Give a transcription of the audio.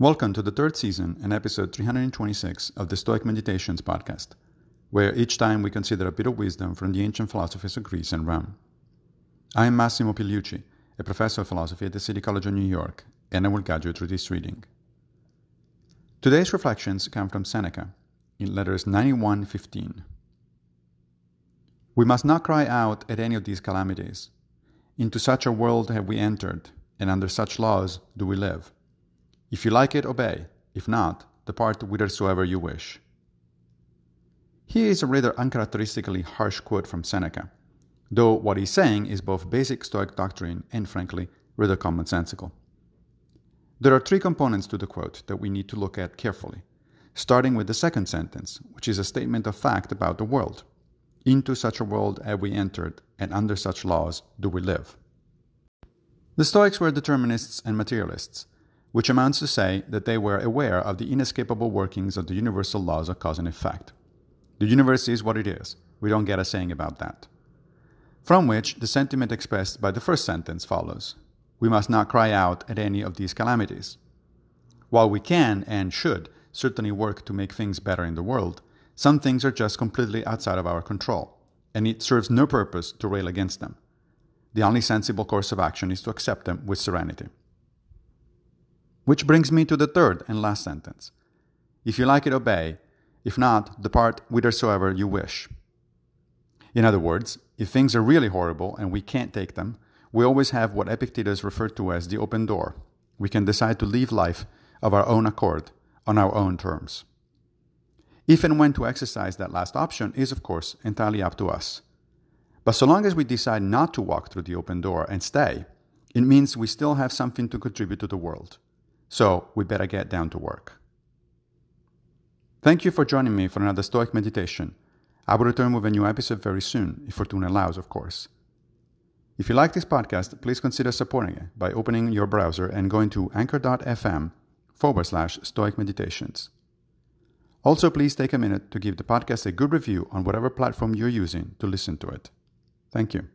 Welcome to the third season and episode 326 of the Stoic Meditations podcast, where each time we consider a bit of wisdom from the ancient philosophers of Greece and Rome. I am Massimo Pigliucci, a professor of philosophy at the City College of New York, and I will guide you through this reading. Today's reflections come from Seneca in letters 91:15. We must not cry out at any of these calamities. Into such a world have we entered, and under such laws do we live. If you like it, obey. If not, depart whithersoever you wish. Here is a rather uncharacteristically harsh quote from Seneca, though what he's saying is both basic Stoic doctrine and, frankly, rather commonsensical. There are three components to the quote that we need to look at carefully, starting with the second sentence, which is a statement of fact about the world. Into such a world have we entered, and under such laws do we live. The Stoics were determinists and materialists which amounts to say that they were aware of the inescapable workings of the universal laws of cause and effect. The universe is what it is. We don't get a saying about that. From which the sentiment expressed by the first sentence follows We must not cry out at any of these calamities. While we can and should certainly work to make things better in the world, some things are just completely outside of our control, and it serves no purpose to rail against them. The only sensible course of action is to accept them with serenity. Which brings me to the third and last sentence. If you like it, obey. If not, depart whithersoever you wish. In other words, if things are really horrible and we can't take them, we always have what Epictetus referred to as the open door. We can decide to leave life of our own accord, on our own terms. If and when to exercise that last option is, of course, entirely up to us. But so long as we decide not to walk through the open door and stay, it means we still have something to contribute to the world. So we better get down to work. Thank you for joining me for another Stoic meditation. I will return with a new episode very soon, if Fortuna allows, of course. If you like this podcast, please consider supporting it by opening your browser and going to anchor.fm forward slash Stoic Meditations. Also, please take a minute to give the podcast a good review on whatever platform you're using to listen to it. Thank you